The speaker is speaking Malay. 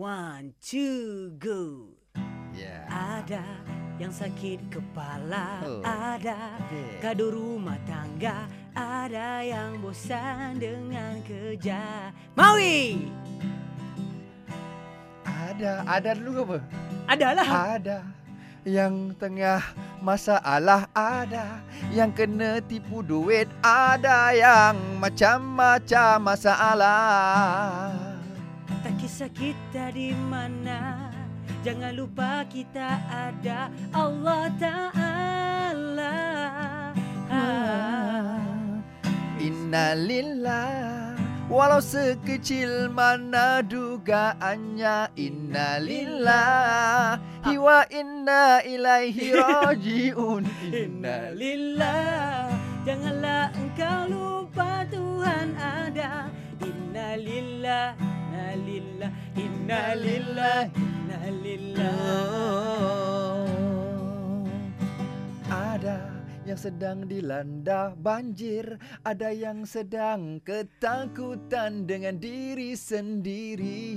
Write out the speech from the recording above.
One, two, go. Yeah. Ada yang sakit kepala, Oh. ada Okay. kado rumah tangga, ada yang bosan dengan kerja. Maui, Ada, ada dulu ke apa? adalah. Ada yang tengah masalah ada yang kena tipu duit ada yang macam-macam masalah. Kisah kita di mana, jangan lupa kita ada Allah Taala. Ah. Innalillah Walau sekecil mana dugaannya Innalillah Wa inna ilaihi raji'un Innalillah Janganlah engkau lupa Tuhan ada Innalillah Innalillah Innalillah Innalillah Ada yang sedang dilanda banjir Ada yang sedang ketakutan dengan diri sendiri